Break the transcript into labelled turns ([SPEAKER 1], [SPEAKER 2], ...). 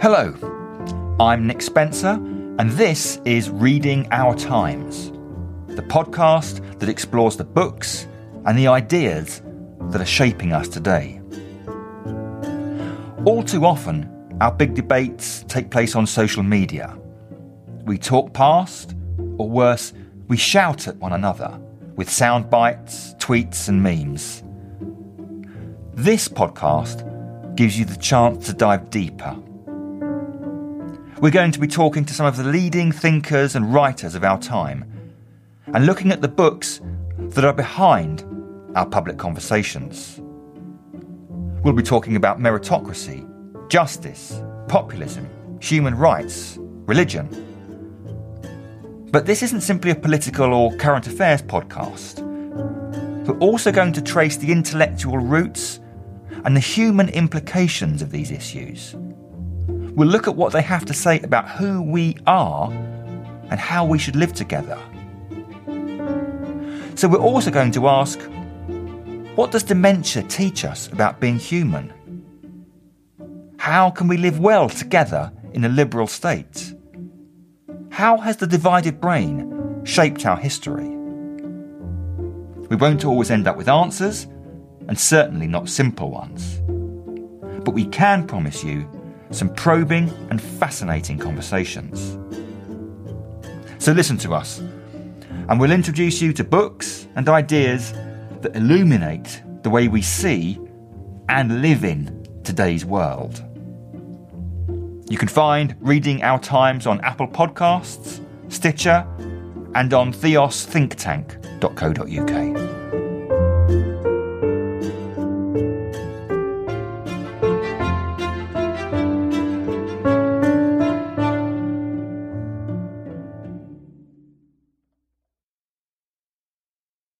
[SPEAKER 1] Hello, I'm Nick Spencer, and this is Reading Our Times, the podcast that explores the books and the ideas that are shaping us today. All too often, our big debates take place on social media. We talk past, or worse, we shout at one another with sound bites, tweets, and memes. This podcast gives you the chance to dive deeper. We're going to be talking to some of the leading thinkers and writers of our time and looking at the books that are behind our public conversations. We'll be talking about meritocracy, justice, populism, human rights, religion. But this isn't simply a political or current affairs podcast. We're also going to trace the intellectual roots and the human implications of these issues. We'll look at what they have to say about who we are and how we should live together. So, we're also going to ask what does dementia teach us about being human? How can we live well together in a liberal state? How has the divided brain shaped our history? We won't always end up with answers, and certainly not simple ones. But we can promise you some probing and fascinating conversations. So listen to us, and we'll introduce you to books and ideas that illuminate the way we see and live in today's world. You can find Reading Our Times on Apple Podcasts, Stitcher, and on theosthinktank.co.uk.